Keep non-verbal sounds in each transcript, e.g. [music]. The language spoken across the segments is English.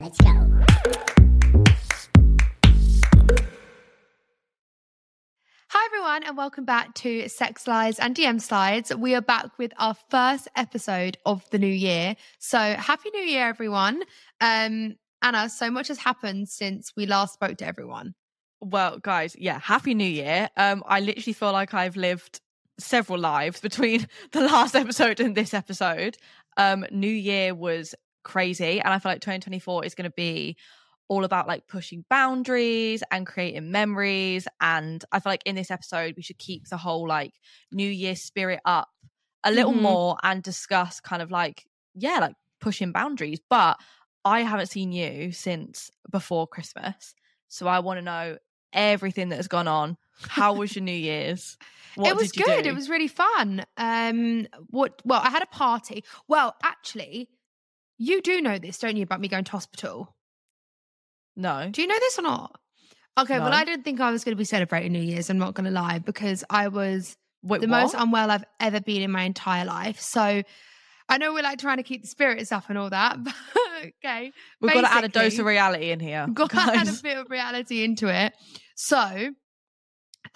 Let's go. Hi, everyone, and welcome back to Sex Lies and DM Slides. We are back with our first episode of the new year. So, Happy New Year, everyone. Um, Anna, so much has happened since we last spoke to everyone. Well, guys, yeah, happy new year. Um, I literally feel like I've lived several lives [laughs] between the last [laughs] episode and this episode. Um, new year was crazy, and I feel like 2024 is going to be all about like pushing boundaries and creating memories. And I feel like in this episode, we should keep the whole like New Year spirit up a little Mhm. more and discuss kind of like, yeah, like pushing boundaries. But I haven't seen you since before Christmas. So I want to know everything that has gone on. How was your New Year's? What it was good. do? It was really fun. Um, what? Well, I had a party. Well, actually, you do know this, don't you, about me going to hospital? no. Do you know this or not? Okay, well, I didn't think I was going to be celebrating New Year's. I'm not going to lie because I was Wait, the what? most unwell I've ever been in my entire life. So I know we're like trying to keep the spirits up and all that. [laughs] But okay. We've got to add a dose of reality in here. [laughs] Got to add a bit of reality into it. So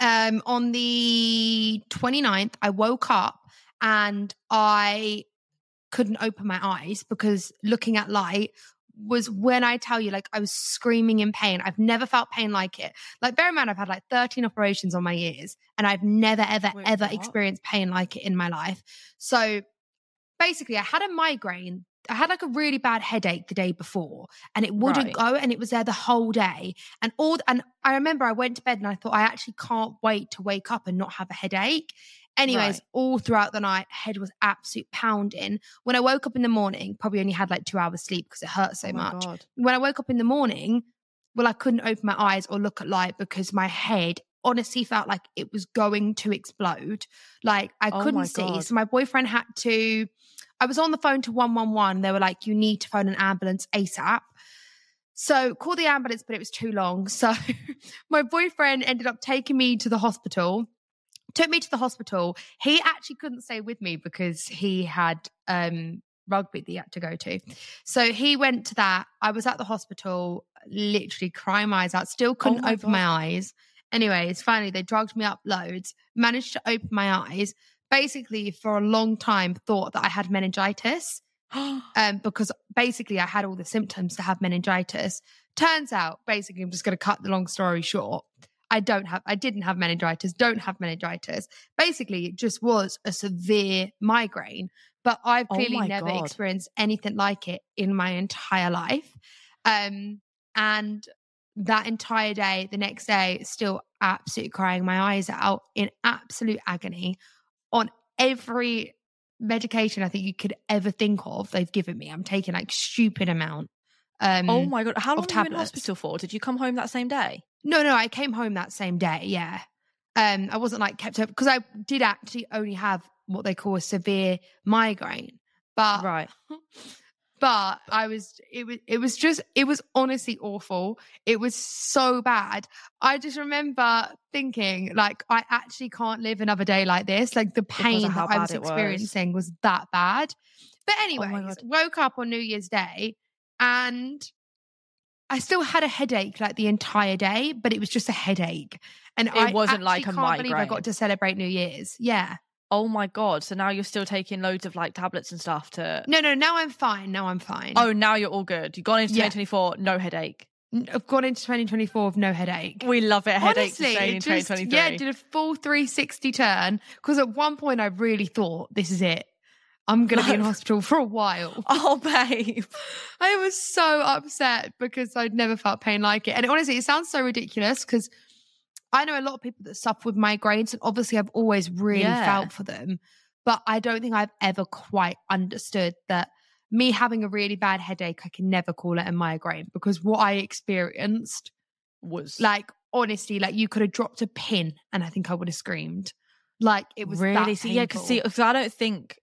um on the 29th, I woke up and I couldn't open my eyes because looking at light was when I tell you, like, I was screaming in pain. I've never felt pain like it. Like, bear in mind, I've had like 13 operations on my ears and I've never, ever, Wait, ever what? experienced pain like it in my life. So basically, I had a migraine. I had like a really bad headache the day before and it wouldn't Right. go and it was there the whole day. And all, and I remember I went to bed and I thought, I actually can't wait to wake up and not have a headache. Anyways, Right. all throughout the night, head was absolute pounding. When I woke up in the morning, probably only had like two hours sleep because it hurt so Oh much. God. When I woke up in the morning, well, I couldn't open my eyes or look at light because my head honestly felt like it was going to explode. Like I Oh couldn't see. God. So my boyfriend had to, I was on the phone to 111. They were like, you need to phone an ambulance ASAP. So call the ambulance, but it was too long. So [laughs] my boyfriend ended up taking me to the hospital. Took me to the hospital. He actually couldn't stay with me because he had um rugby that he had to go to. So he went to that. I was at the hospital, literally crying my eyes out, still couldn't my open my eyes. Anyways, finally they drugged me up loads, managed to open my eyes. Basically, for a long time, thought that I had meningitis [gasps] um, because basically I had all the symptoms to have meningitis. Turns out, basically, I'm just going to cut the long story short. I don't have, I didn't have meningitis, don't have meningitis. Basically, it just was a severe migraine, but I've Oh clearly my never God. experienced anything like it in my entire life. Um, and that entire day, the next day, still absolutely crying my eyes out in absolute agony on every medication I think you could ever think of. They've given me. I'm taking like stupid amount. Um, oh my God. How long were you in hospital for? Did you come home that same day? No, no, I came home that same day. Yeah. Um, I wasn't like kept up because I did actually only have what they call a severe migraine. But Right. [laughs] but I was it was it was just it was honestly awful. It was so bad. I just remember thinking like I actually can't live another day like this. Like the pain that I was it was. experiencing was that bad. But my anyways, God. woke up on New Year's Day and I still had a headache like the entire day, but it was just a headache. And It I wasn't like a can't believe I got to celebrate New Year's. Yeah. Oh my God. So now you're still taking loads of like tablets and stuff to. No, no, now I'm fine. Now I'm fine. Oh, now you're all good. You've gone into Yeah. 2024, no headache. I've gone into 2024 with no headache. We love it. Headaches Honestly, just, 2023. yeah, did a full 360 turn because at one point I really thought, this is it. I'm going to be in hospital for a while. [laughs] oh, babe. [laughs] I was so upset because I'd never felt pain like it. And honestly, it sounds so ridiculous because I know a lot of people that suffer with migraines, and obviously I've always really Yeah. felt for them. But I don't think I've ever quite understood that me having a really bad headache, I can never call it a migraine because what I experienced, Was like honestly, like you could have dropped a pin and I think I would have screamed. Like it was really that yeah because see. 'cause I don't think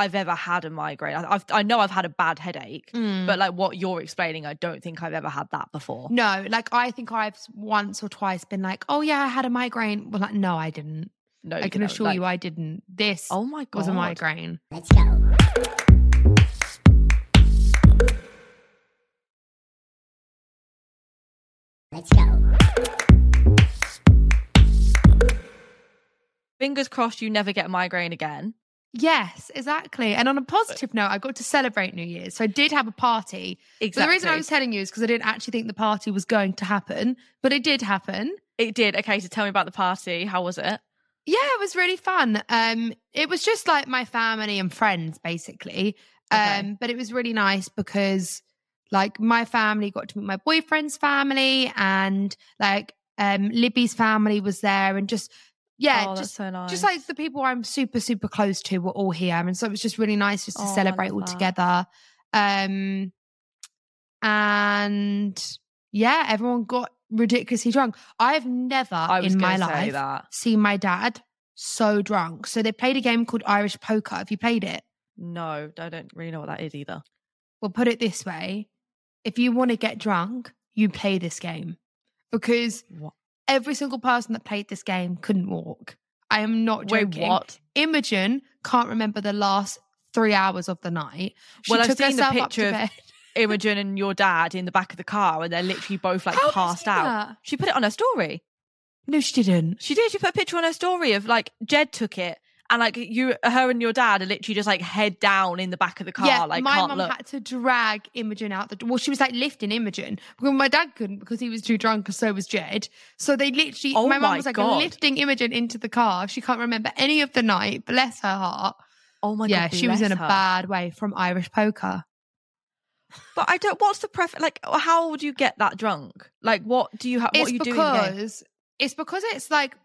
I've ever had a migraine. I, I've I know I've had a bad headache, Mm. but like what you're explaining, I don't think I've ever had that before. No, like I think I've once or twice been like, oh yeah, I had a migraine. Well, like, no, I didn't. No, I can assure like- you I didn't. This Oh my god, was a migraine. Let's go. Let's go. Fingers crossed you never get a migraine again. Yes, exactly. And on a positive note, I got to celebrate New Year's. So I did have a party. Exactly. But the reason I was telling you is because I didn't actually think the party was going to happen, but it did happen. it did. Okay, so tell me about the party. How was it? Yeah, it was really fun. Um, it was just like my family and friends, basically. Um, Okay. but it was really nice because like my family got to meet my boyfriend's family and like um Libby's family was there and just yeah, oh, just so nice. just like the people I'm super, super close to were all here. And so it was just really nice just to Oh, celebrate all that. together. Um and yeah, everyone got ridiculously drunk. I've never in my life that. seen my dad so drunk. So they played a game called Irish Poker. Have you played it? No, I don't really know what that is either. Well, put it this way if you want to get drunk, you play this game because What? Every single person that played this game couldn't walk. I am not Wait, joking. what? Imogen can't remember the last three hours of the night. She Well, I've seen the herself up to picture of bed. Imogen and your dad in the back of the car, and they're literally both like How passed out. that? She put it on her story. No, she didn't. She did. She put a picture on her story of like Jed took it, and like you, her and your dad are literally just like head down in the back of the car, yeah, like my mum look. had to drag Imogen out the door. Well, she was like lifting Imogen because my dad couldn't because he was too drunk, and so was Jed. So they literally, Oh my mum my was like God. lifting Imogen into the car. She can't remember any of the night. Bless her heart. oh my yeah, god, Yeah, she was in a her. bad way from Irish poker. But I don't. What's the pref? Like, how would you get that drunk? Like, what do you have? What it's are you doing? in because it's because it's like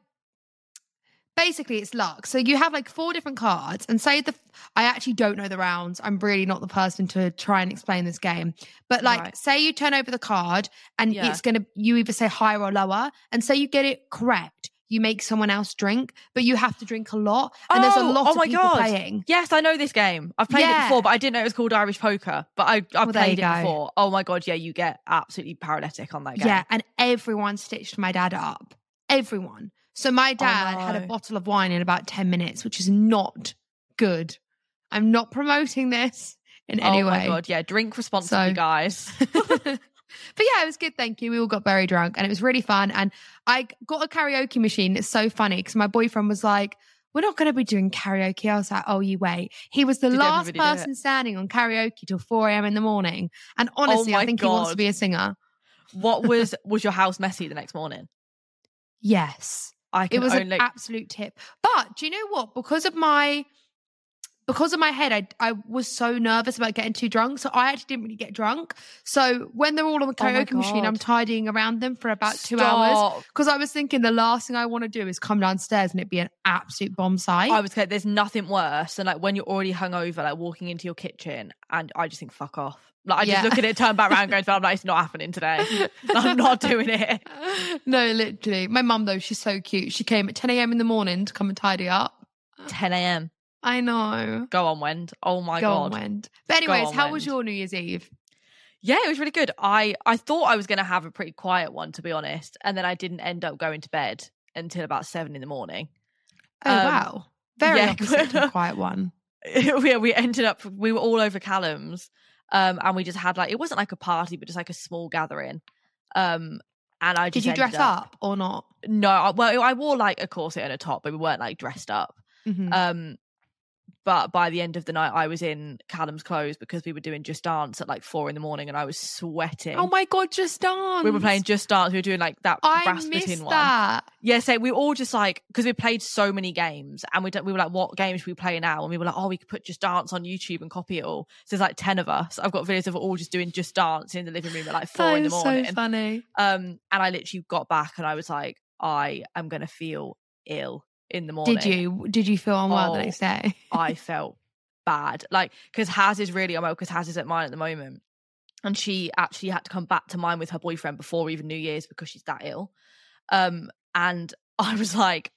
basically it's luck. So you have like four different cards, and say the I actually don't know the rounds. I'm really not the person to try and explain this game. But like, Right. say you turn over the card, and Yeah. it's gonna you either say higher or lower, and say you get it correct. You make someone else drink, but you have to drink a lot, and there's a Oh, lot oh of my people God. playing. Yes, I know this game. I've played it before, but I didn't know it was called Irish Poker. But I, I've Well, played it go. before. Oh my god, yeah, you get absolutely paralytic on that game. Yeah, and everyone stitched my dad up. Everyone. So my oh, dad had a bottle of wine in about 10 minutes, which is not good. I'm not promoting this in any oh my way. god, yeah, drink responsibly, So- guys. [laughs] but yeah, it was good. Thank you. We all got very drunk and it was really fun. And I got a karaoke machine. It's so funny because my boyfriend was like, we're not going to be doing karaoke. I was like, oh, you wait. He was the Did last everybody do it? person standing on karaoke till 4 a.m. in the morning. And oh, honestly, Oh I think he wants to be a singer. what was was your house messy the next morning? [laughs] Yes. I can it was only an absolute tip. But do you know what? Because of my because of my head, I I was so nervous about getting too drunk, so I actually didn't really get drunk. So when they're all on the Oh karaoke machine, I'm tidying around them for about two hours because I was thinking the last thing I want to do is come downstairs and it be an absolute bomb site. I was. There's nothing worse than like when you're already hungover, like walking into your kitchen, and I just think fuck off. Like I just Yeah. look at it, turn back around, going, "I'm like, it's not happening today. I'm not [laughs] doing it." no, literally. My mum though, she's so cute. She came at 10 a.m. in the morning to come and tidy up. 10 a.m. I know. Go on, Wend. Oh my Go god. on, Wend. But anyways, on, how was your New Year's Eve? Yeah, it was really good. I I thought I was going to have a pretty quiet one, to be honest, and then I didn't end up going to bed until about seven in the morning. Oh Um, wow. Very yeah. [laughs] to quiet one. [laughs] yeah, we ended up we were all over Callum's, um, and we just had like it wasn't like a party, but just like a small gathering. Um, and I Did you dress up or not? No, I, well, I wore like a corset and a top, but we weren't like dressed up. Mhm. Um, but by the end of the night, I was in Callum's clothes because we were doing Just Dance at like four in the morning, and I was sweating. oh my god, just dance. we were playing Just Dance. We were doing like that I Rasputin one. that. Yeah, so we were all just like because we played so many games, and we we were like, "What games should we play now?" And we were like, "Oh, we could put Just Dance on YouTube and copy it all." So there's like ten of us. I've got videos of all just doing Just Dance in the living room at like four That in the morning. so funny. Um, and I literally got back and I was like, I am gonna feel ill in the morning. Did you? Did you feel unwell the Oh. next day? I felt bad. Like, because Haz is really unwell because Haz is at mine at the moment. And she actually had to come back to mine with her boyfriend before even New Year's because she's that ill. Um, and [laughs] I was like,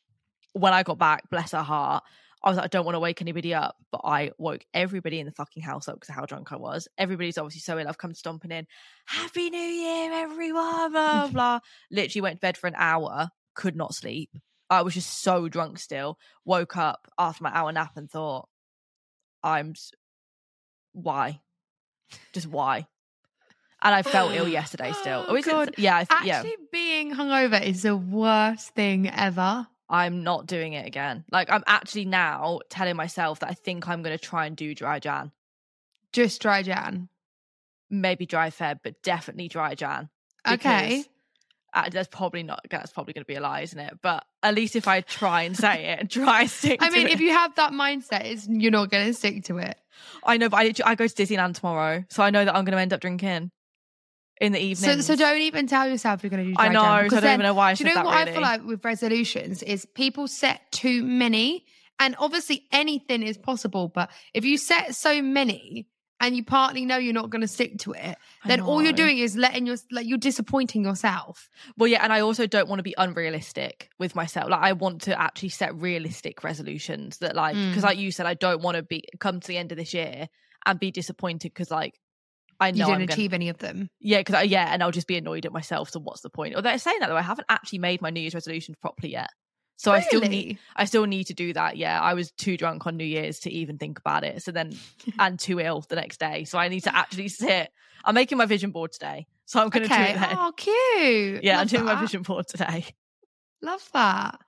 when I got back, bless her heart, I was like, I don't want to wake anybody up. But I woke everybody in the fucking house up because of how drunk I was. Everybody's obviously so ill. I've come stomping in. Happy New Year, everyone. Blah, blah. Literally went to bed for an hour, could not sleep. I was just so drunk still. Woke up after my hour nap and thought, I'm why? Just why? and I felt ill [sighs] yesterday still. Oh, is it- God. yeah, I th- yeah. Actually, being hungover is the worst thing ever. I'm not doing it again. Like I'm actually now telling myself that I think I'm going to try and do dry Jan. Just dry Jan. Maybe dry Feb, but definitely dry Jan. Okay. Uh, that's probably not. That's probably going to be a lie, isn't it? But at least if I try and say it and try and stick. I mean, it. if you have that mindset, it's, you're not going to stick to it. I know, but I, I go to Disneyland tomorrow, so I know that I'm going to end up drinking in the evening. So, so don't even tell yourself you're going to do I know. So I don't then- even know why I Do you know what really. I feel like with resolutions is people set too many, and obviously anything is possible. But if you set so many and you partly know you're not going to stick to it, I then all you're doing is letting your like you're disappointing yourself. Well, yeah, and I also don't want to be unrealistic with myself. Like, I want to actually set realistic resolutions that, like, because Mm. like you said, I don't want to be come to the end of this year and be disappointed because, like, I You know didn't I'm gonna, achieve any of them. yeah, because yeah, and I'll just be annoyed at myself. So what's the point? Although saying that though, I haven't actually made my New Year's resolutions properly yet. So I still need I still need to do that. Yeah, I was too drunk on New Year's to even think about it. So then, [laughs] and too ill the next day. So I need to actually sit. I'm making my vision board today, so I'm going to do Okay. it then. Oh, cute. yeah, I'm Love doing my vision board today. Love that.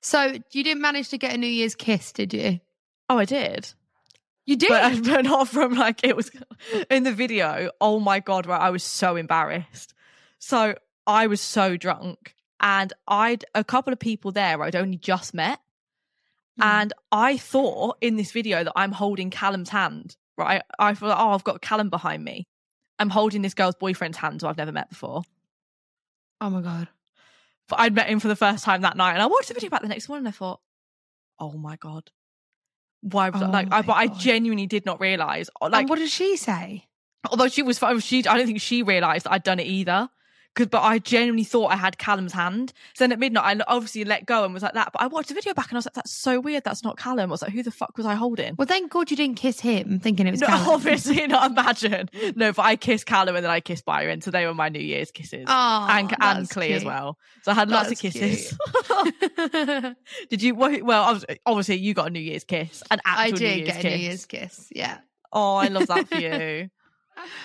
So you didn't manage to get a New Year's kiss, did you? Oh, I did. You did. But, but not from like it was [laughs] in the video. Oh my god, right? I was so embarrassed. So I was so drunk, and I'd a couple of people there I'd only just met, Mm. and I thought in this video that I'm holding Callum's hand. Right? I thought, oh, I've got Callum behind me. I'm holding this girl's boyfriend's hand who I've never met before. oh my god. But I'd met him for the first time that night, and I watched the video back the next morning. and I thought, oh my god. Why was I Oh like? I, but I genuinely did not realize. Like, and what did she say? although she was fine, she I don't think she realised I'd done it either. Cause, but I genuinely thought I had Callum's hand. So then at midnight, I obviously let go and was like that. But I watched the video back and I was like, "That's so weird. That's not Callum." I was like, "Who the fuck was I holding?" Well, thank God you didn't kiss him, thinking it was No, Callum. [laughs] obviously not. Imagine. No, but I kissed Callum and then I kissed Byron, so they were my New Year's kisses, Oh, and and Clee as well. So I had lots That's of kisses. [laughs] [laughs] Did you? Well, well, I was, obviously you got a New Year's kiss, an actual I New Year's get kiss. a New Year's kiss. Yeah. Oh, I love that for you.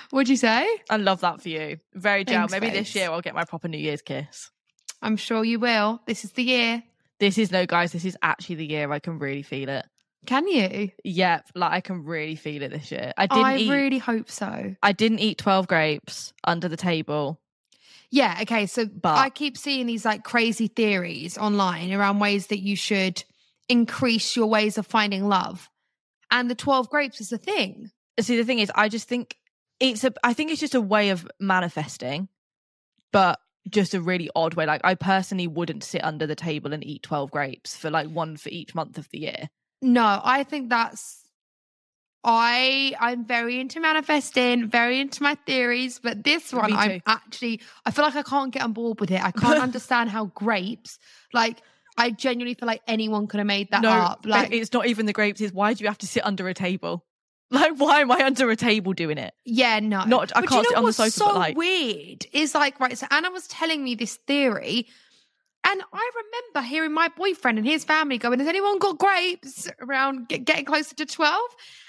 What'd you say? I love that for you. Very gel. Maybe this year I'll get my proper New Year's kiss. I'm sure you will. This is the year. This is no, guys. This is actually the year I can really feel it. Can you? Yep, like I can really feel it this year. I didn't I eat. really hope so. I didn't eat twelve grapes under the table. Yeah. Okay. So But- I keep seeing these like crazy theories online around ways that you should increase your ways of finding love. And the 12 grapes is a thing. See, the thing is, I just think it's a. I think it's just a way of manifesting, but just a really odd way. Like I personally wouldn't sit under the table and eat twelve grapes for like one for each month of the year. No, I think that's I I'm very into manifesting, very into my theories, but this one I'm actually I feel like I can't get on board with it. I can't [laughs] understand how grapes like I genuinely feel like anyone could have made that no, up. Like it's not even the grapes. Is why do you have to sit under a table? [laughs] Like, why am I under a table doing it? Yeah, no. Not- I But can't you sit know on the what's sofa, So like- weird is like right. So Anna was telling me this theory, and I remember hearing my boyfriend and his family going, "Has anyone got grapes around get, getting closer to 12?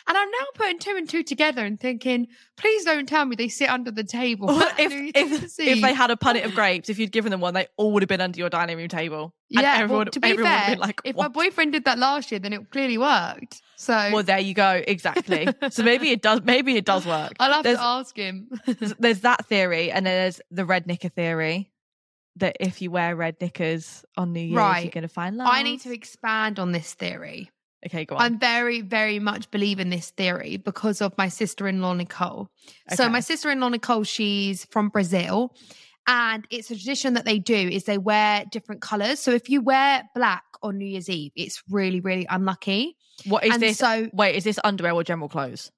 And I'm now putting two and two together and thinking, please don't tell me they sit under the table. if if, [laughs] if they had a punnet of grapes, if you'd given them one, they all would have been under your dining room table. And yeah, everyone, well, to be everyone would have fair, been like, if my boyfriend did that last year, then it clearly worked. So well, there you go. Exactly. so maybe it does. Maybe it does work. [laughs] I'll have there's, to ask him. there's- [laughs] there's that theory, and then there's the red knicker theory that if you wear red knickers on New Year's, you're going to find love. I need to expand on this theory. Okay, go on. I'm very, very much believe in this theory because of my sister-in-law Nicole. So my sister-in-law Nicole, she's from Brazil, and it's a tradition that they do is they wear different colors. So if you wear black on New Year's Eve, it's really, really unlucky. what is and this? so Wait, is this underwear or general clothes?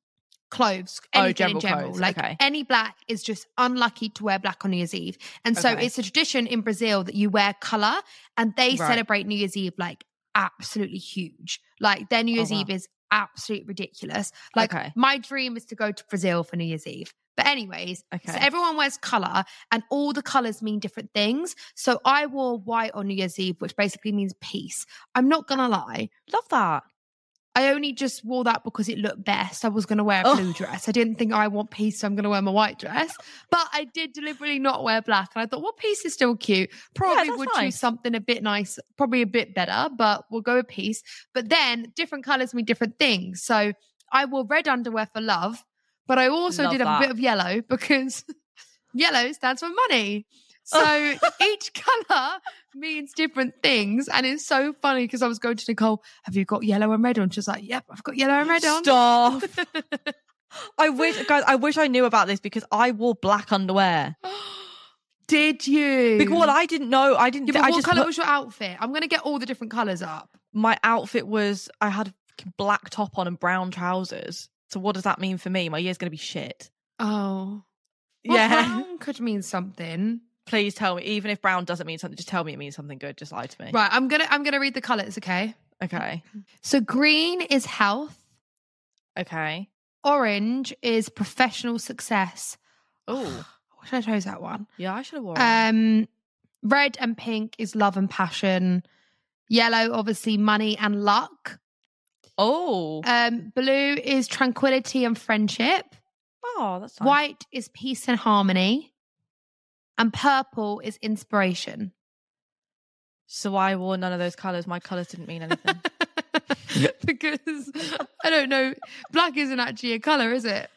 Clothes, Oh, anything general in general, clothes, like okay. any black is just unlucky to wear black on New Year's Eve. And so Okay. it's a tradition in Brazil that you wear color, and they Right. celebrate New Year's Eve like absolutely huge. Like their New Oh, Year's wow. Eve is absolutely ridiculous. Like Okay. my dream is to go to Brazil for New Year's Eve. But anyways, Okay. so everyone wears color and all the colors mean different things. So I wore white on New Year's Eve, which basically means peace. I'm not gonna lie. Love that. I only just wore that because it looked best. I was going to wear a Oh. blue dress. I didn't think oh, I want peace, so I'm going to wear my white dress. But I did deliberately not wear black. And I thought, well, peace is still cute. Probably that's would nice. choose something a bit nice, probably a bit better, but we'll go with peace. But then different colors mean different things. So I wore red underwear for love, but I also Love did a bit of yellow [laughs] because yellow stands for money. So each color means different things. And it's so funny because I was going to Nicole, have you got yellow and red on? She's like, yep, I've got yellow and red on. Stop. [laughs] I wish, guys, I wish I knew about this because I wore black underwear. [gasps] Did you? Because well, I didn't know. I didn't. yeah, I what color put- was your outfit? I'm going to get all the different colors up. my outfit was. I had a black top on and brown trousers. So what does that mean for me? My year's gonna be shit. Oh. Well, yeah. brown could mean something. Please tell me. Even if brown doesn't mean something, just tell me it means something good. Just lie to me. Right, I'm gonna I'm gonna read the colors, okay? Okay. So green is health, Okay. orange is professional success. Oh, [sighs] I wish I chose that one. yeah. I should have worn. Um, red and pink is love and passion. Yellow, obviously, money and luck. oh. Um, blue is tranquility and friendship. oh, that's nice. White is peace and harmony. And purple is inspiration. So I wore none of those colors. My colors didn't mean anything. [laughs] [laughs] because I don't know, black isn't actually a color, is it?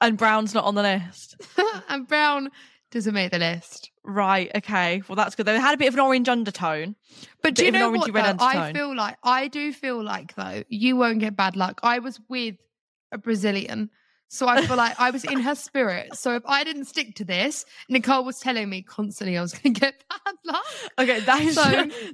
and brown's not on the list. [laughs] and brown doesn't make the list. Right. Okay. Well, that's good. They had a bit of an orange undertone. But do you of an know what? red Though? I undertone. feel like I do feel like though you won't get bad luck. I was with a Brazilian, so I feel like I was in her spirit. So if I didn't stick to this, Nicole was telling me constantly I was going to get [laughs] bad luck. Okay, that is So-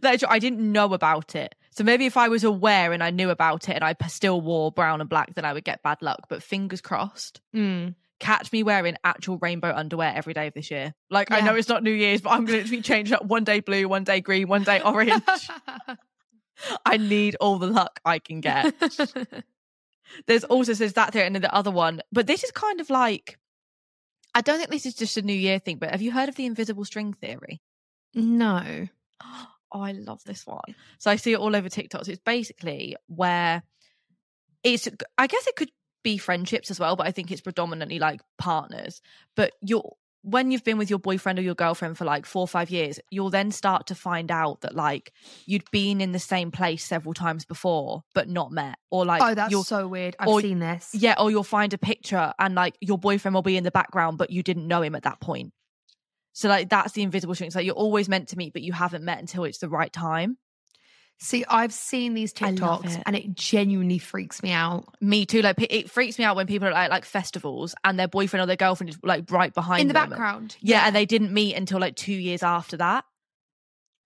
that is true. I didn't know about it. So maybe if I was aware and I knew about it and I still wore brown and black, then I would get bad luck. But fingers crossed. Mm. Catch me wearing actual rainbow underwear every day of this year. Like I know it's not New Year's, but I'm going to be changing up one day blue, one day green, one day [laughs] orange. I need all the luck I can get. [laughs] There's also says that there and then the other one, but this is kind of like I don't think this is just a New Year thing. But have you heard of the invisible string theory? no. [gasps] Oh, I love this one. So I see it all over TikTok. So it's basically where it's, I guess it could be friendships as well, but I think it's predominantly like partners. But you're, when you've been with your boyfriend or your girlfriend for like four or five years, you'll then start to find out that like you'd been in the same place several times before, but not met. Or like, oh, that's you'll, so weird. I've or- seen this. yeah, or you'll find a picture and like your boyfriend will be in the background, but you didn't know him at that point. So like that's the invisible string. It's like you're always meant to meet, but you haven't met until it's the right time. See, I've seen these I TikToks it. and it genuinely freaks me out. Me too. Like it freaks me out when people are at like festivals and their boyfriend or their girlfriend is like right behind In the them. background. Yeah, and they didn't meet until like two years after that.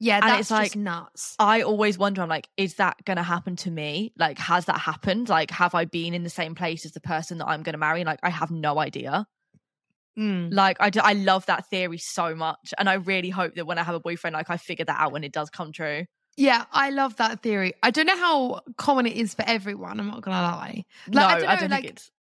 Yeah, and that's it's like- just nuts. I always wonder, I'm like, is that going to happen to me? Like, has that happened? Like, have I been in the same place as the person that I'm going to marry? Like, I have no idea. Mm. Like, I love that theory so much. And I really hope that when I have a boyfriend, like, I figure that out when it does come true. Yeah, I love that theory. I don't know how common it is for everyone. I'm not gonna lie. Like, no, I don't know, think like- it's.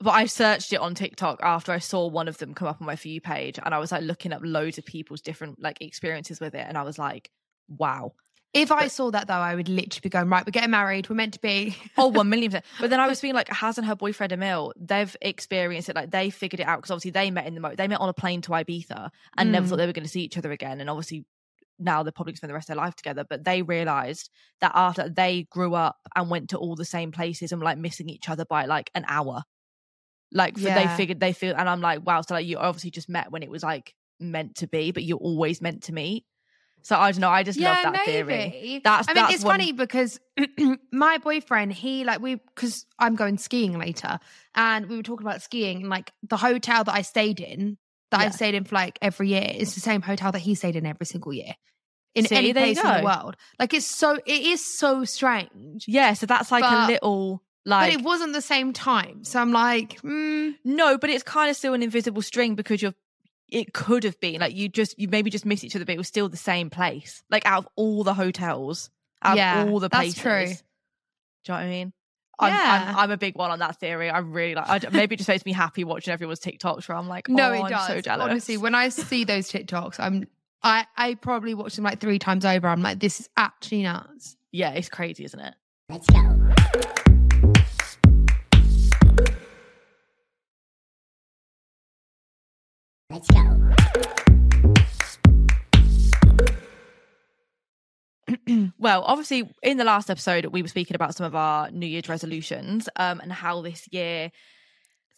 But I searched it on TikTok after I saw one of them come up on my For You page, and I was like looking up loads of people's different like experiences with it, and I was like, wow. If I saw that though, I would literally be going right. We're getting married. We're meant to be. Oh, one million [laughs] percent. But then I was feeling like Haz and her boyfriend Emil, they've experienced it. Like they figured it out because obviously they met in the mo. They met on a plane to Ibiza and never Mm. thought they were going to see each other again. And obviously now they're probably spend the rest of their life together. But they realized that after they grew up and went to all the same places and were like missing each other by like an hour. Like f- they figured they feel, and I'm like, wow. So like you obviously just met when it was like meant to be, but you're always meant to meet. So I don't know. I just love that theory. That's I mean, that's it's one- funny because [clears throat] my boyfriend, he like we because I'm going skiing later, and we were talking about skiing, and like the hotel that I stayed in, that Yeah. I've stayed in for like every year, is the same hotel that he stayed in every single year. In See, any place in the world, like it's so it is so strange, Yeah, so that's like a little like but it wasn't the same time. So I'm like, mm, No, but it's kind of still an invisible string because you're. It could have been like you just you maybe just missed each other, but it was still the same place. Like out of all the hotels, out Yeah, of all the that's places. true. Do you know what I mean? I'm, yeah. I'm, I'm, a big one on that theory. I'm really like, I, maybe it just makes me happy watching everyone's TikToks where I'm like, oh, no, it oh, I'm does. so jealous. Honestly, when I see those TikToks, I'm, I, I probably watch them like three times over. I'm like, this is actually nuts. Yeah, it's crazy, isn't it? Let's go. Let's go. [clears throat] Well, obviously, in the last episode, we were speaking about some of our New Year's resolutions um, and how this year,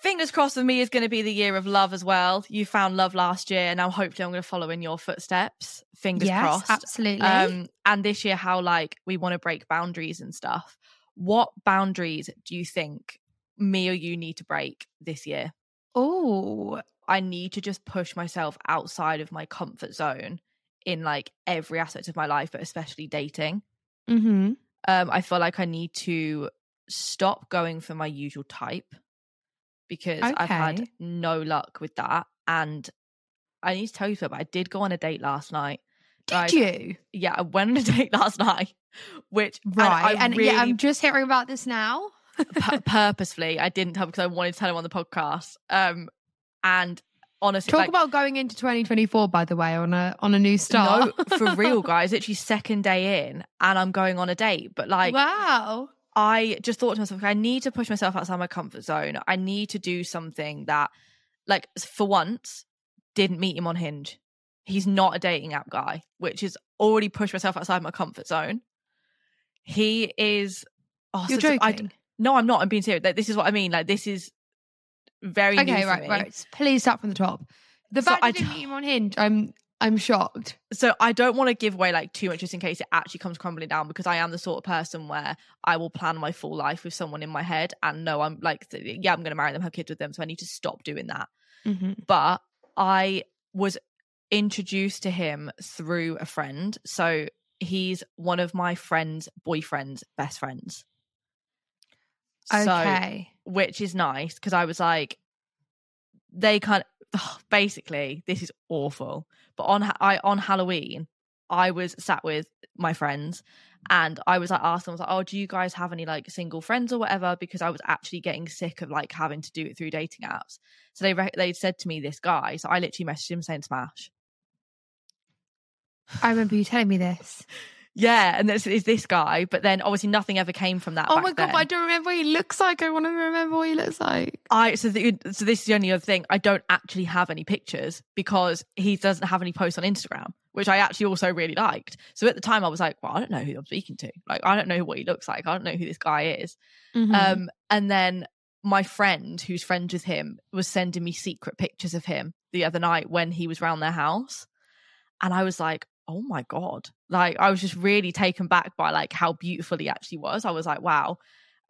fingers crossed for me, is going to be the year of love as well. You found love last year, and now hopefully I'm going to follow in your footsteps. Fingers yes, crossed. absolutely. Um, and this year, how like we want to break boundaries and stuff. What boundaries do you think me or you need to break this year? oh, I need to just push myself outside of my comfort zone in like every aspect of my life, but especially dating. mm-hmm. Um, I feel like I need to stop going for my usual type because I've had no luck with that. And I need to tell you something, I did go on a date last night. Did Like, you? Yeah, I went on a [laughs] date last night, which and Right. I And, really yeah, I'm just hearing about this now. pu- purposefully I didn't tell because I wanted to tell him on the podcast. Um, and honestly, Talk like, about going into 2024, by the way, on a on a new start. no, for real, [laughs] guys. Literally second day in, and I'm going on a date. But like, wow. I just thought to myself, I need to push myself outside my comfort zone. I need to do something that, like, for once, didn't meet him on Hinge. He's not a dating app guy, which is already pushed myself outside my comfort zone. He is. Oh, You're such a- I- joking. no, I'm not. I'm being serious. Like, this is what I mean. Like, this is very Okay, right, right. Please start from the top. The So fact I you didn't meet him on Hinge, I'm I'm shocked. so I don't want to give away like too much just in case it actually comes crumbling down because I am the sort of person where I will plan my full life with someone in my head and no, I'm like yeah I'm going to marry them have kids with them so I need to stop doing that Mm-hmm. but I was introduced to him through a friend so he's one of my friend's boyfriend's best friends so Okay. which is nice because I was like, they kind of basically this is awful. But on I on Halloween, I was sat with my friends and I was like asked them, I was like, oh, do you guys have any like single friends or whatever? Because I was actually getting sick of like having to do it through dating apps. So they re- they said to me this guy, so I literally messaged him saying smash. I remember you telling me this. [laughs] Yeah, and this is this guy, but then obviously nothing ever came from that. Oh my god. I don't remember what he looks like. I want to remember what he looks like. I so the, so this is the only other thing. I don't actually have any pictures because he doesn't have any posts on Instagram, which I actually also really liked. So at the time, I was like, well, I don't know who I'm speaking to. Like, I don't know what he looks like. I don't know who this guy is. Mhm. Um, and then my friend, who's friends with him, was sending me secret pictures of him the other night when he was round their house, and I was like, oh my god! Like, I was just really taken back by like how beautiful he actually was. I was like, wow.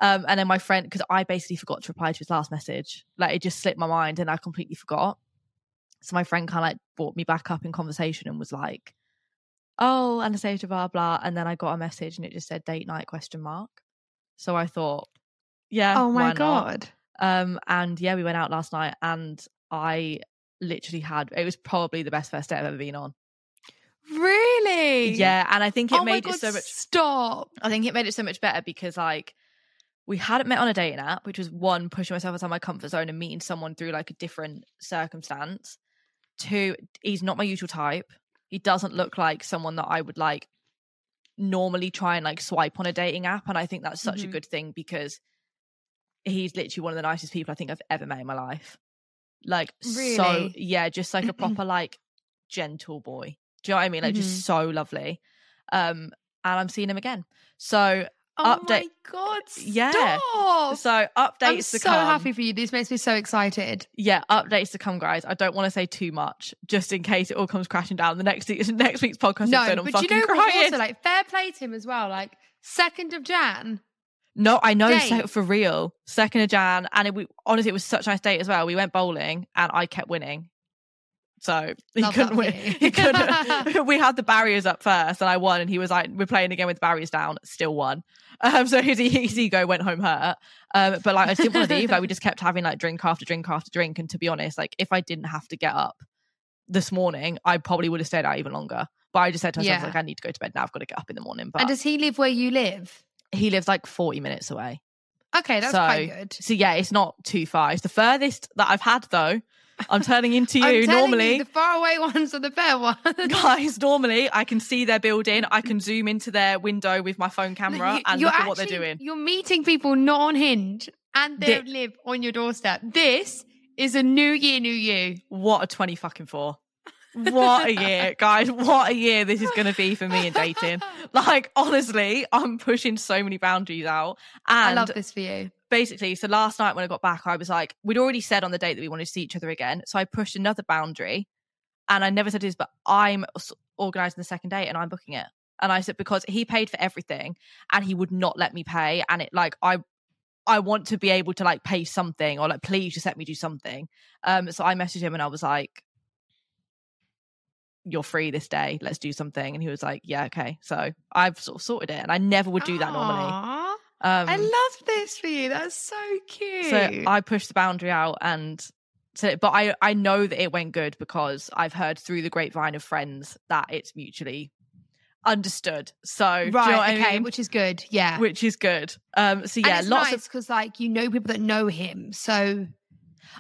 Um, and then my friend, because I basically forgot to reply to his last message, like it just slipped my mind, and I completely forgot. So my friend kind of like brought me back up in conversation and was like, "Oh, Anastasia, blah blah," and then I got a message and it just said date night question mark. So I thought, yeah, oh my god. Um, and yeah, we went out last night, and I literally had it was probably the best first date I've ever been on. Really? Yeah, and I think it oh made god, it so much. Stop. I think it made it so much better because like we hadn't met on a dating app, which was one pushing myself outside my comfort zone and meeting someone through like a different circumstance. Two, he's not my usual type. He doesn't look like someone that I would like normally try and like swipe on a dating app, and I think that's such a Mhm. good thing because he's literally one of the nicest people I think I've ever met in my life. Like so, yeah, just like a [clears throat] proper like gentle boy. Do you know what I mean? Like Mhm. just so lovely. Um, and I'm seeing him again. So Oh Update- my god. Yeah. Stop. so updates I'm so come. happy for you. This makes me so excited. Yeah, updates to come, guys. I don't want to say too much, just in case it all comes crashing down. The next [laughs] next week's podcast no, episode, but fucking you know what? crying. Also, like fair play to him as well. Like second of Jan. no, I know so, for real. Second of Jan, and it, we honestly, it was such a nice date as well. We went bowling, and I kept winning. So [laughs] he Love couldn't win. He couldn't. [laughs] [laughs] we had the barriers up first, and I won. And he was like, "We're playing again with barriers down." Still won. Um, so his, his ego went home hurt. Um, but like I didn't want to leave. Like we just kept having like drink after drink after drink. And to be honest, like if I didn't have to get up this morning, I probably would have stayed out even longer. But I just said to myself, Yeah. like, I need to go to bed now. I've got to get up in the morning. But and does he live where you live? he lives like 40 minutes away. Okay, that's So- quite good. So yeah, it's not too far. It's the furthest that I've had though. I'm turning into you. Normally, you, the faraway ones are the fair ones. [laughs] guys, normally I can see their building. I can zoom into their window with my phone camera You- and you're look at what they're doing. You're meeting people not on Hinge and they live on your doorstep. This is a new year, new you. What a 20 fucking four. What a year, [laughs] guys. What a year this is going to be for me in dating. [laughs] Like, honestly, I'm pushing so many boundaries out. I love this for you. Basically, so last night when I got back, I was like, we'd already said on the date that we wanted to see each other again. So I pushed another boundary. And I never said this, but I'm organising the second date and I'm booking it. And I said, because he paid for everything and he would not let me pay. And it, like, I, I want to be able to like pay something or like, please just let me do something. Um, so I messaged him and I was like, you're free this day. Let's do something. And he was like, yeah, okay. So I've sort of sorted it and I never would do that normally. Um, I love this for you. That's so cute. so I pushed the boundary out and so but I I know that it went good because I've heard through the grapevine of friends that it's mutually understood. So right, you know what I okay, mean? which is good. Yeah. which is good. Um so yeah, lots nice of because like you know people that know him, so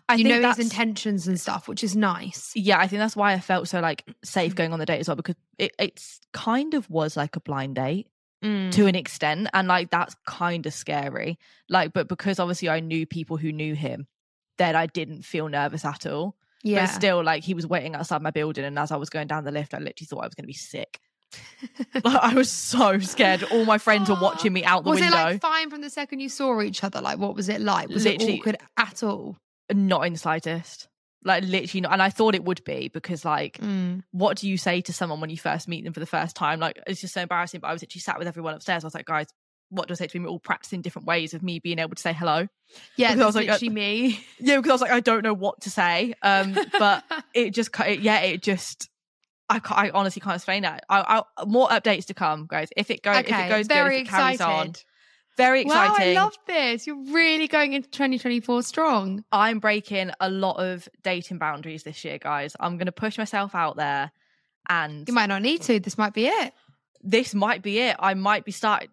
I you know his intentions and stuff, which is nice. yeah, I think that's why I felt so like Mm. safe going on the date as well because it it's kind of was like a blind date Mm. to an extent and like that's kind of scary. Like but because obviously I knew people who knew him, then I didn't feel nervous at all. Yeah. But still, like he was waiting outside my building, and as I was going down the lift, I literally thought I was going to be sick. [laughs] Like, I was so scared. All my friends were watching me out the was window, it like fine from the second you saw each other? Like, what was it like? Was Literally- it awkward at all? not in the slightest. Like literally, not. And I thought it would be because, like, Mm. what do you say to someone when you first meet them for the first time? Like, it's just so embarrassing. But I was actually sat with everyone upstairs. I was like, guys, what do I say to me? We're all practicing different ways of me being able to say hello. Yeah, Because I was like, uh, literally me. [laughs] Yeah, because I was like, I don't know what to say. Um, but [laughs] it just, it, yeah, it just. I, I honestly can't explain that. I, I, more updates to come, guys. If it goes, if it goes very good, if it carries excited. on, very exciting. Wow, I love this. You're really going into 2024 strong. I'm breaking a lot of dating boundaries this year, guys. I'm going to push myself out there, and You might not need to. This might be it. this might be it. I might be starting.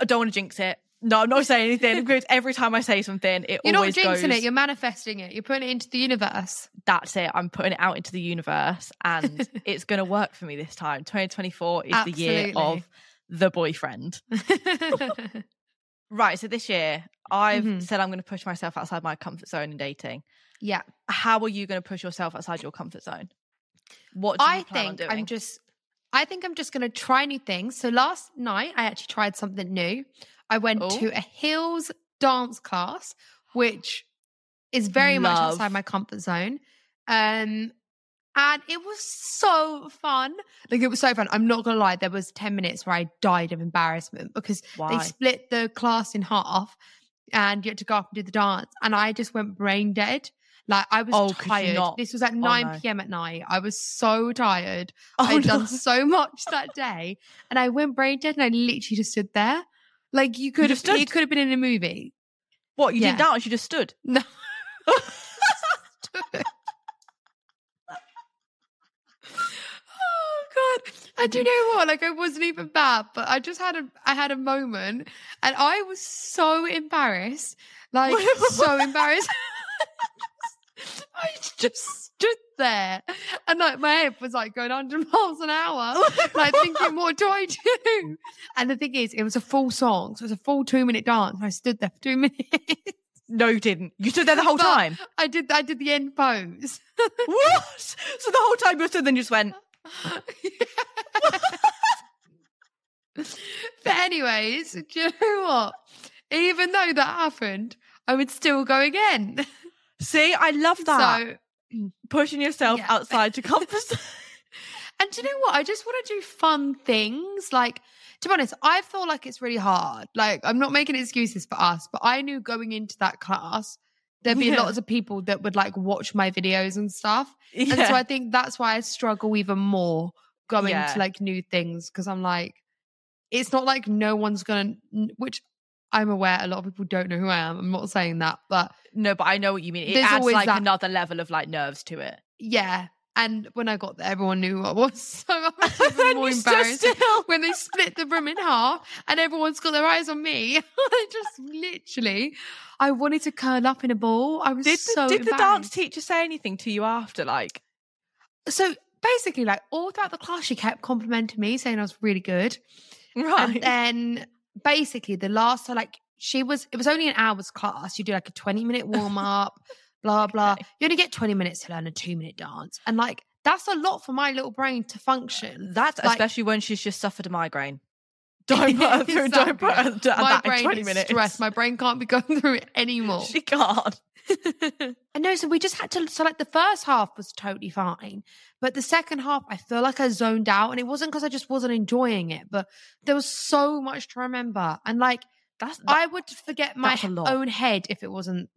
I don't want to jinx it. No, I'm not saying anything because every time I say something, it You're not jinxing goes. it. You're manifesting it. You're putting it into the universe. That's it. I'm putting it out into the universe, and [laughs] it's going to work for me this time. 2024 is the year of the boyfriend. [laughs] Right. So this year, I've Mhm. said I'm going to push myself outside my comfort zone in dating. yeah. How are you going to push yourself outside your comfort zone? What do you I plan on think? I'm just I think I'm just gonna try new things. So last night I actually tried something new. I went Oh. to a Hills dance class, which is very much Love. outside my comfort zone. Um and it was so fun. Like it was so fun. I'm not gonna lie, there was 10 minutes where I died of embarrassment because Why? they split the class in half and you had to go up and do the dance. And I just went brain dead. Like I was Oh, tired. This was at Oh, 9 no. p.m. at night. I was so tired. [laughs] Oh, I'd no. done so much that day, and I went brain dead, and I literally just stood there. Like you could have, just stood? it could have been in a movie. What you Yeah. didn't dance? You just stood. No. [laughs] [laughs] oh god! And do you know what? Like I wasn't even bad, but I just had a, I had a moment, and I was so embarrassed, like so embarrassed. [laughs] I just stood there, and like my head was like going 100 [laughs] miles an hour, like thinking, what do I do? And the thing is, it was a full song, so it was a full two minute dance. I stood there for two [laughs] minutes. No, you didn't. You stood there the whole But- time. I did, I did the end pose. what? So the whole time you stood, then you just went. [laughs] but anyways, do you know what? Even though that happened, I would still go again. See, I love [laughs] that. So, Pushing yourself Yeah. outside your comfort [laughs] zone. and do you know what? I just want to do fun things. Like, to be honest, I feel like it's really hard. Like, I'm not making excuses for us, but I knew going into that class, there'd be Yeah. lots of people that would like watch my videos and stuff. yeah. And so I think that's why I struggle even more going Yeah. to like new things because I'm like, it's not like no one's gonna, which I'm aware a lot of people don't know who I am. I'm not saying that, but no, but I know what you mean. It adds like that- another level of like nerves to it. yeah. And when I got there, everyone knew who I was. [laughs] So I was [laughs] even more embarrassed [laughs] when they split the room in half and everyone's got their eyes on me. I just literally, I wanted to curl up in a ball. I was Did the, so did the dance teacher say anything to you after? Like, So basically, like all throughout the class, she kept complimenting me, saying I was really good. right? And then basically the last so like she was it was only an hour's class. You do like a 20 minute warm up, blah blah. Okay. You only get 20 minutes to learn a two minute dance. And like that's a lot for my little brain to function. That's Like- especially when she's just suffered a migraine. [laughs] Don't put her through. Don't put her through my that in brain twenty minutes. stressed. My brain can't be going [laughs] through it anymore. She can't. [laughs] I know. So we just had to. So like the first half was totally fine, but the second half, I feel like I zoned out, and it wasn't because I just wasn't enjoying it, but there was so much to remember, and like That's I would forget my that's a lot. own head if it wasn't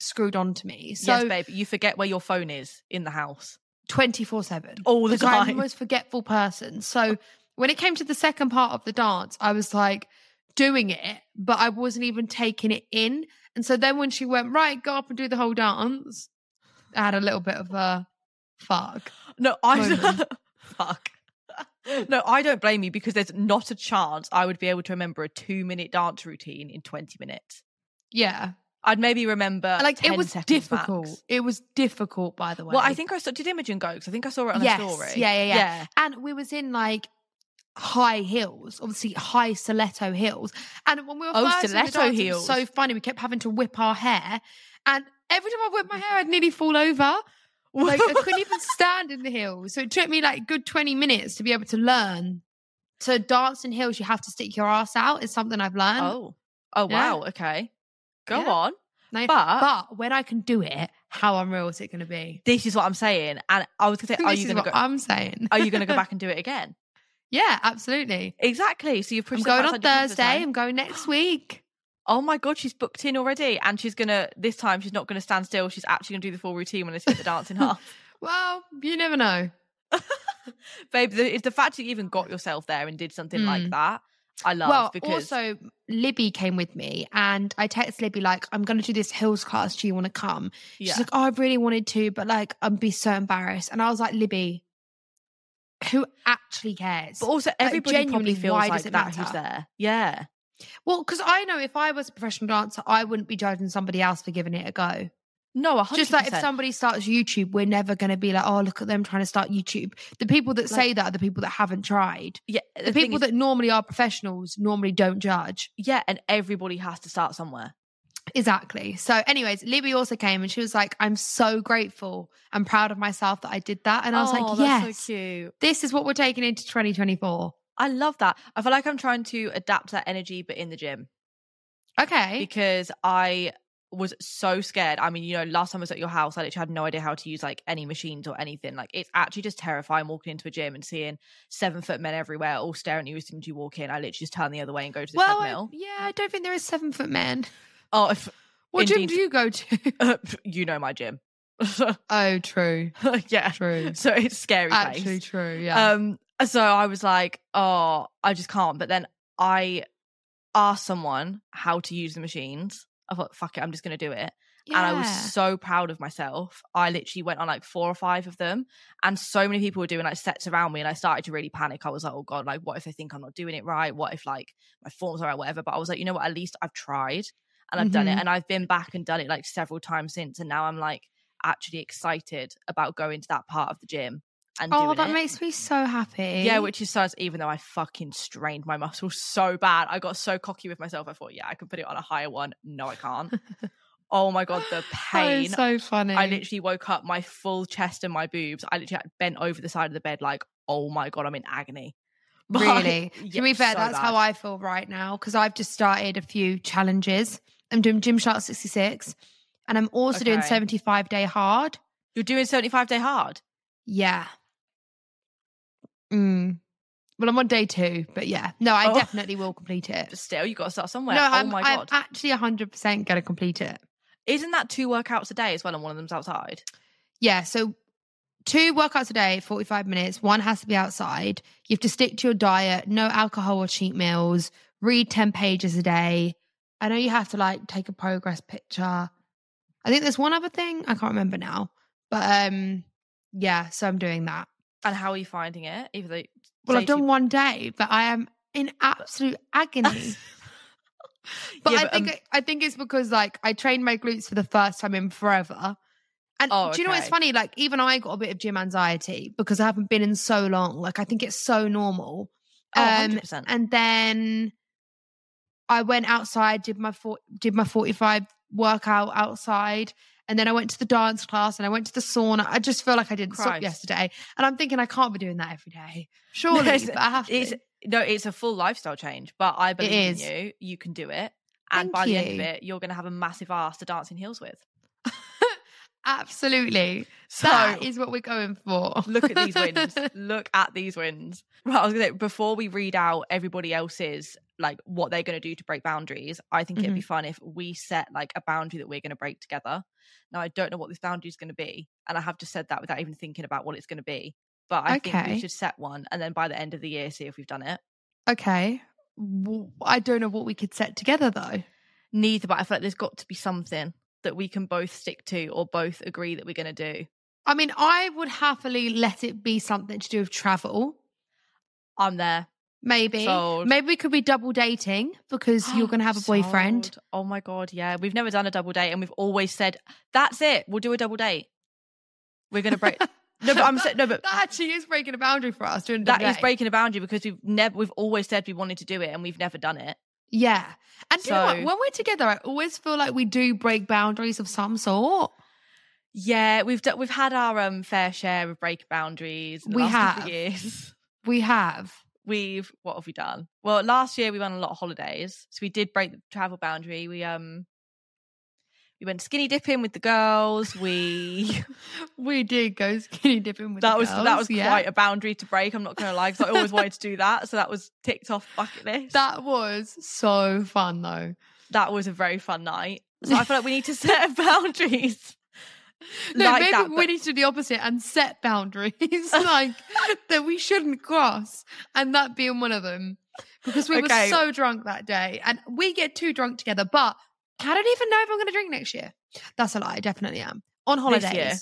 screwed onto me. So yes, babe. You forget where your phone is in the house twenty four seven. all the Because I'm the time. most forgetful person. So [laughs] when it came to the second part of the dance, I was like doing it, but I wasn't even taking it in. And so then when she went, right, go up and do the whole dance, I had a little bit of a fuck. No, I [laughs] fuck. [laughs] No, I don't blame you because there's not a chance I would be able to remember a two minute dance routine in 20 minutes. Yeah. I'd maybe remember Like 10 it was difficult. max. It was difficult, by the way. Well, I think I saw. Did Imogen go? Because I think I saw it on Yes. story. Yeah, yeah, yeah. yeah. and we was in like high heels, obviously high stiletto heels. And when we were Oh, first in the stiletto dance, it was so funny. We kept having to whip our hair, and every time I whipped my hair, I'd nearly fall over. [laughs] Like I couldn't even stand in the heels. So it took me like a good twenty minutes to be able to learn. To dance in heels, you have to stick your ass out. Is something I've learned. oh, oh Yeah. wow. Okay, go Yeah. on. But- but when I can do it, how unreal is it going to be? This is what I'm saying, and I was gonna say, are you gonna go? I'm saying. Are you gonna go back [laughs] and do it again? yeah, absolutely. Exactly. So you've I'm going on outside your comfort Thursday. I'm going next [gasps] week. Oh my god, she's booked in already, and she's gonna. This time, she's not gonna stand still. She's actually gonna do the full routine when they split the dance in [laughs] half. Well, you never know. [laughs] Babe, the, it's the fact that you even got yourself there and did something like Mm. that. I love well, because also Libby came with me, and I texted Libby like, "I'm going to do this hills class. Do you want to come?" yeah, She's like, "Oh, I really wanted to, but like, I'd be so embarrassed." And I was like, "Libby, who actually cares?" but also everybody genuinely, probably feels why like does it that who's there. Yeah, well, because I know if I was a professional dancer, I wouldn't be judging somebody else for giving it a go. No, a hundred Just like if somebody starts YouTube, we're never going to be like, "Oh, look at them trying to start YouTube." The people that say that are the people that haven't tried. yeah, The, thing people is- that normally are professionals normally don't judge. yeah, and everybody has to start somewhere. Exactly. So, anyways, Libby also came and she was like, I'm so grateful and proud of myself that I did that. And I was Oh, like, that's yes, so cute. this is what we're taking into 2024. I love that. I feel like I'm trying to adapt that energy, but in the gym Okay. because I was so scared. I mean, you know, last time I was at your house, I literally had no idea how to use like any machines or anything. Like, it's actually just terrifying walking into a gym and seeing seven foot men everywhere, all staring at you as soon as you walk in. I literally just turn the other way and go to the well, I- treadmill. yeah, I don't think there is seven foot men. Oh, if What gym do you go to? you know my gym. [laughs] oh, true. yeah. True. So it's scary. place. Actually, true. Yeah. Um, so I was like, oh, I just can't. But then I asked someone how to use the machines. I thought, fuck it, I'm just gonna do it. And I was so proud of myself. I literally went on like four or five of them, and so many people were doing like sets around me, and I started to really panic. I was like, oh god, like what if they think I'm not doing it right? What if like my forms are right, whatever? But I was like, you know what? At least I've tried and I've done it, Mhm. and I've been back and done it like several times since, and now I'm like actually excited about going to that part of the gym and oh, that it. makes me so happy. Yeah, which is such even though I fucking strained my muscles so bad. I got so cocky with myself. I thought, yeah, I can put it on a higher one. No, I can't. [laughs] oh my god, the pain. So funny. I literally woke up my full chest and my boobs. I literally bent over the side of the bed like, oh my god, I'm in agony. [laughs] But- Really? Yeah, to be fair, so that's how. I feel right now because I've just started a few challenges. I'm doing Gymshark 66 and I'm also doing 75 day hard. You're doing 75 day hard. Yeah. Mm. Well, I'm on day two, but yeah. No, I Oh. definitely will complete it. But still, you got to start somewhere. No, oh I'm, my I'm god, actually 100% going to complete it. isn't that two workouts a day as well? And one of them's outside. Yeah. So two workouts a day, 45 minutes. One has to be outside. You have to stick to your diet, no alcohol or cheat meals, read 10 pages a day. I know you have to like take a progress picture. I think there's one other thing. I can't remember now. But um yeah, so I'm doing that. And how are you finding it? Even though, Well, I've done one day, but I am in absolute agony. [laughs] But Yeah, I but, think um, I think it's because like I trained my glutes for the first time in forever. And Oh, do you know what's funny? Like even I got a bit of gym anxiety because I haven't been in so long. Like I think it's so normal. Oh, Um, 100%. and then I went outside, did my four, did my forty five workout outside, and then I went to the dance class and I went to the sauna. I just feel like I didn't stop yesterday. And I'm thinking I can't be doing that every day. [laughs] Surely, but I have to. It's no, it's a full lifestyle change, but I believe in you. You can do it. And Thank by the end of it, you're going to have a massive ass to dance in heels with. [laughs] Absolutely. So that is what we're going for. look at these wins. [laughs] look at these wins. Right, I was going to say, before we read out everybody else's, like what they're going to do to break boundaries, I think it'd be mm-hmm. fun if we set like a boundary that we're going to break together. Now, I don't know what this boundary is going to be. And I have just said that without even thinking about what it's going to be. But I think we should set one and then by the end of the year, see if we've done it. okay. I don't know what we could set together though. Neither, but I feel like there's got to be something that we can both stick to or both agree that we're going to do. I mean, I would happily let it be something to do with travel. I'm there. Maybe. Sold. Maybe we could be double dating because you're going to have a [gasps] boyfriend. Sold. Oh my god, yeah. We've never done a double date, and we've always said that's it. We'll do a double date. We're gonna break. [laughs] no, but I'm saying no, but that actually is breaking a boundary for us doing that is breaking a boundary because we've never. We've always said we wanted to do it, and we've never done it. Yeah. And do you know what? When we're together, I always feel like we do break boundaries of some sort. Yeah, we've done. We've had our um fair share of break boundaries. in the We last have. years. We have. We've what have we done? Well, last year we went on a lot of holidays, so we did break the travel boundary. We um. We went skinny dipping with the girls. We [laughs] We did go skinny dipping with that the was that was yeah. quite a boundary to break. I'm not gonna lie, because I always wanted to do that, so that was ticked off bucket list. That was so fun though. that was a very fun night. So I feel like we need to [laughs] set boundaries. No, like maybe that, we but- need to do the opposite and set boundaries [laughs] [laughs] like that we shouldn't cross, and that being one of them. Because we Okay. were so drunk that day, and we get too drunk together. But I don't even know if I'm going to drink next year. That's a lie. I definitely am on This holidays. year?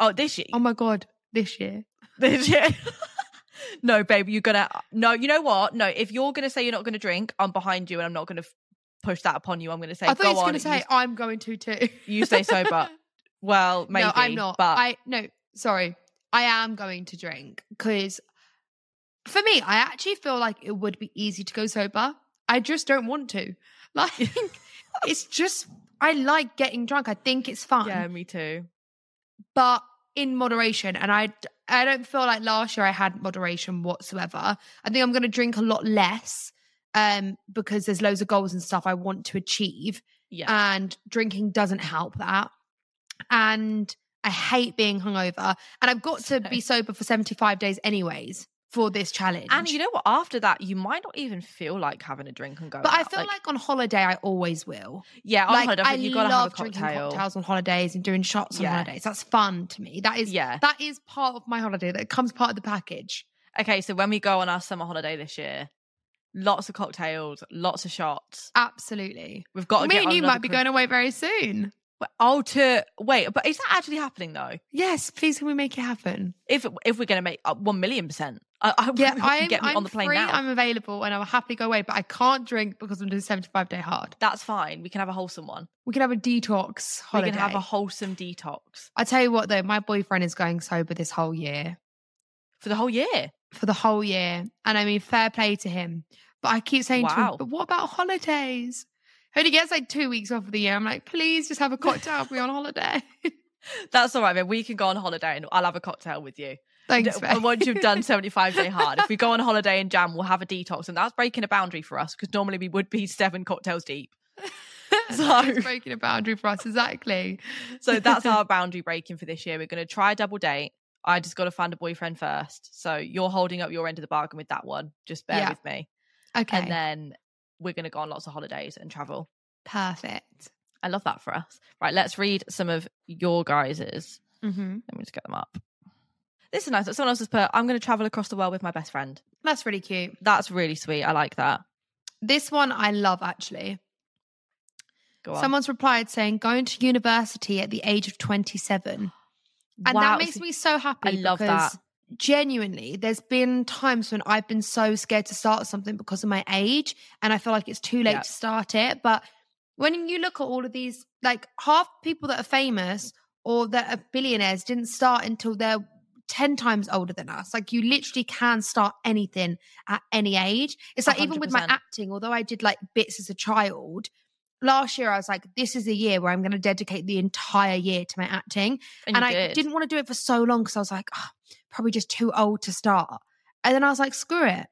Oh, this year. Oh my god, this year. This year. [laughs] no, babe, you're gonna. No, you know what? No, if you're gonna say you're not gonna drink, I'm behind you, and I'm not gonna f- push that upon you. I'm gonna say, I thought go you were on. going to say you, I'm going to too. you stay sober. Well, maybe. no, I'm not. But I no, sorry. I am going to drink because for me, I actually feel like it would be easy to go sober. I just don't want to. [laughs] Like [laughs] it's just I like getting drunk. I think it's fun, yeah, me too. but in moderation. And I I don't feel like last year I had moderation whatsoever. I think I'm going to drink a lot less um because there's loads of goals and stuff I want to achieve Yeah. and drinking doesn't help that. And I hate being hungover. And I've got to be sober for 75 days, anyways, for this challenge. and you know what? After that, you might not even feel like having a drink and going. but I out. feel like, on holiday, I always will. yeah, on like, holiday, I you gotta love have a drinking cocktail. cocktails on holidays and doing shots on Yeah. holidays. That's fun to me. That is Yeah. that is part of my holiday. That comes part of the package. Okay, so when we go on our summer holiday this year, lots of cocktails, lots of shots. Absolutely. We've got to Me get and on you another might be cruise- going away very soon. Oh, to wait, but is that actually happening though? Yes, please can we make it happen? If if we're going to make uh, one million percent, I, I Yeah, can I'm, get me I'm on the plane free, now. I'm available and I'll happily go away, but I can't drink because I'm doing 75 day hard. That's fine. We can have a wholesome one. We can have a detox holiday. We can have a wholesome detox I tell you what though, my boyfriend is going sober this whole year. for the whole year. For the whole year. And I mean fair play to him. But I keep saying to him, but what about holidays? Only gets like two weeks off of the year. I'm like, please just have a cocktail with me on holiday. [laughs] That's all right, man. We can go on holiday and I'll have a cocktail with you. Thanks, Once you've done [laughs] 75 day hard, if we go on holiday in Jam, we'll have a detox. And that's breaking a boundary for us because normally we would be seven cocktails deep. [laughs] So- It's breaking a boundary for us, exactly. So that's our boundary breaking for this year. We're going to try a double date. I just got to find a boyfriend first. So you're holding up your end of the bargain with that one. Just bear Yeah. with me. Okay. And then we're going to go on lots of holidays and travel. Perfect. I love that for us. Right, let's read some of your guys's. hmm Let me just get them up. This is nice. Someone else has put, I'm going to travel across the world with my best friend. That's really cute. That's really sweet. I like that. This one I love actually. Go on. Someone's replied saying going to university at the age of 27. And Wow, that makes me so happy. I love that. Genuinely, there's been times when I've been so scared to start something because of my age, and I feel like it's too late Yeah. to start it. But when you look at all of these, like half people that are famous or that are billionaires didn't start until they're 10 times older than us. Like you literally can start anything at any age. It's like even with my acting, although I did like bits as a child, last year I was like, this is a year where I'm going to dedicate the entire year to my acting. And, And, I did. didn't want to do it for so long because I was like, "Ah, probably just too old to start. And then I was like, screw it.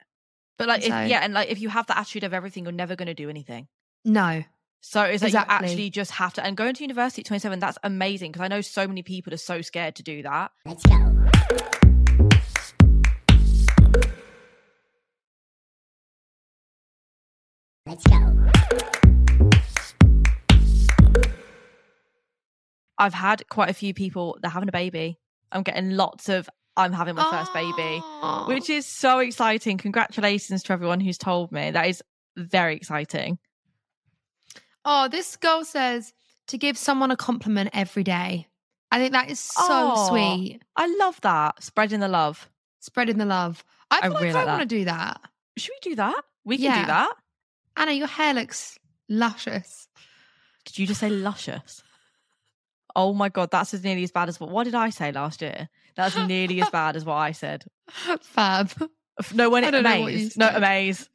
But like, if, So- yeah, and like if you have the attitude of everything, you're never going to do anything. No. So it's like Exactly. you actually just have to. And going to university at 27, that's amazing because I know so many people are so scared to do that. Let's go. Let's go. I've had quite a few people that are having a baby. I'm getting lots of I'm having my first baby, which is so exciting. Congratulations to everyone who's told me. That is very exciting. Oh, this girl says to give someone a compliment every day. I think that is so Aw. sweet. I love that. Spreading the love. Spreading the love. I I like really I like want to do that. Should we do that? We can Yeah. do that. Anna, your hair looks luscious. Did you just say luscious? Oh my god, that's as nearly as bad as what? What did I say last year? That's [laughs] nearly as bad as what I said. Fab. No, when I it don't know what you amaze. No, [laughs] amaze.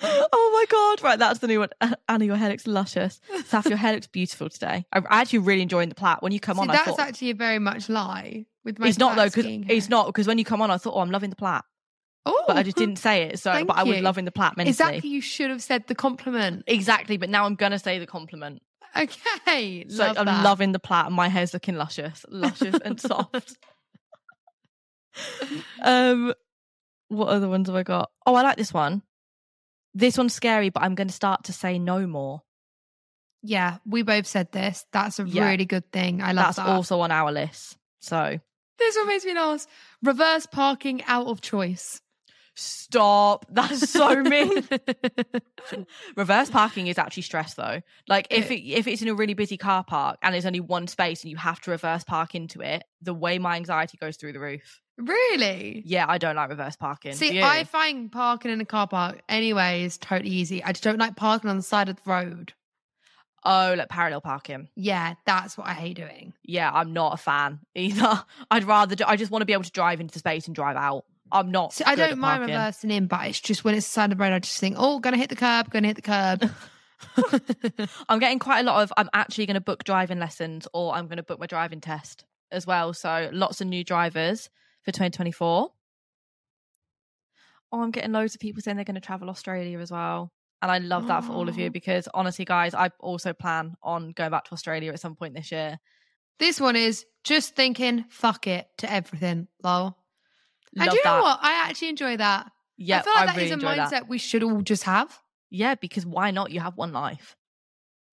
Oh my god! Right, that's the new one. Uh, Anna, your hair looks luscious. Saf, your hair looks beautiful today. I'm actually really enjoying the plait. When you come See, on, I that's thought actually a very much lie with my it's not though because it's not because when you come on, I thought, oh, I'm loving the plait, Oh, but I just oh, didn't say it. So, but I was you. loving the plait mentally. Exactly, you should have said the compliment. Exactly, but now I'm gonna say the compliment. [laughs] Okay, So love I'm that. loving the plait, and my hair's looking luscious, luscious and soft. [laughs] um, what other ones have I got? Oh, I like this one. This one's scary, but I'm going to start to say no more. Yeah, we both said this. That's a Yeah. really good thing. I love That's that. also on our list. So This one makes me laugh. Reverse parking out of choice. Stop. That's so mean. [laughs] Reverse parking is actually stress though. Like if it, if it's in a really busy car park and there's only one space and you have to reverse park into it, the way my anxiety goes through the roof. really? Yeah, I don't like reverse parking. See, you? I find parking in a car park anyway is totally easy. I just don't like parking on the side of the road. oh, like parallel parking. Yeah, that's what I hate doing. Yeah, I'm not a fan [laughs] either. I'd rather. Do, I just want to be able to drive into the space and drive out. I'm not. See, I don't mind parking. reversing in, but it's just when it's the side of the road, I just think, oh, gonna hit the curb, gonna hit the curb. [laughs] I'm getting quite a lot of. I'm actually going to book driving lessons, or I'm going to book my driving test as well. So lots of new drivers for 2024. Oh, I'm getting loads of people saying they're going to travel Australia as well, and I love that for all of you Oh. because honestly, guys, I also plan on going back to Australia at some point this year. this one is just thinking, fuck it to everything, lol. And Love do you that. know what? I actually enjoy that. Yeah, I feel like that is really a enjoy mindset that. we should all just have. Yeah, because why not? You have one life.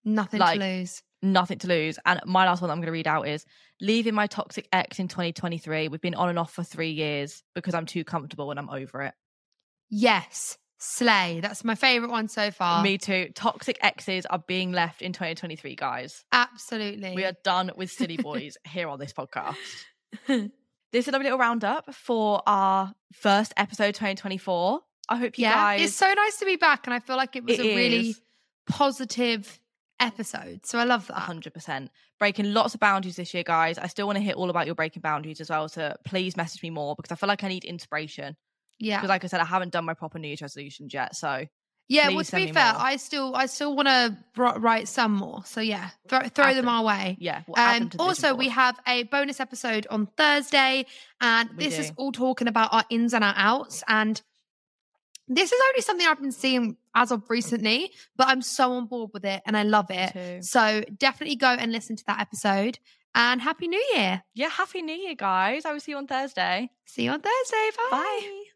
Nothing Like- to lose. nothing to lose. And my last one that I'm going to read out is leaving my toxic ex in 2023. We've been on and off for three years because I'm too comfortable and I'm over it. Yes, slay. That's my favorite one so far. Me too. Toxic exes are being left in 2023, guys. Absolutely. We are done with silly [laughs] boys here on this podcast. [laughs] this is a little roundup for our first episode 2024. I hope you yeah, guys. it's so nice to be back, and I feel like it was It a really positive episode. So I love that. hundred percent breaking lots of boundaries this year, guys. I still want to hear all about your breaking boundaries as well. So please message me more because I feel like I need inspiration. Yeah, Because like I said, I haven't done my proper New Year's resolutions yet. So yeah. Well, to be fair, more. I still, I still want to write some more. So yeah, throw, throw Add them them. our way. yeah. We'll Um, also, we have a bonus episode on Thursday, and We this is all talking about our ins and our outs. And this is only something I've been seeing as of recently, but I'm so on board with it and I love it. So definitely go and listen to that episode. And Happy New Year! Yeah. Happy New Year, guys. I will see you on Thursday. See you on Thursday. Bye. Bye.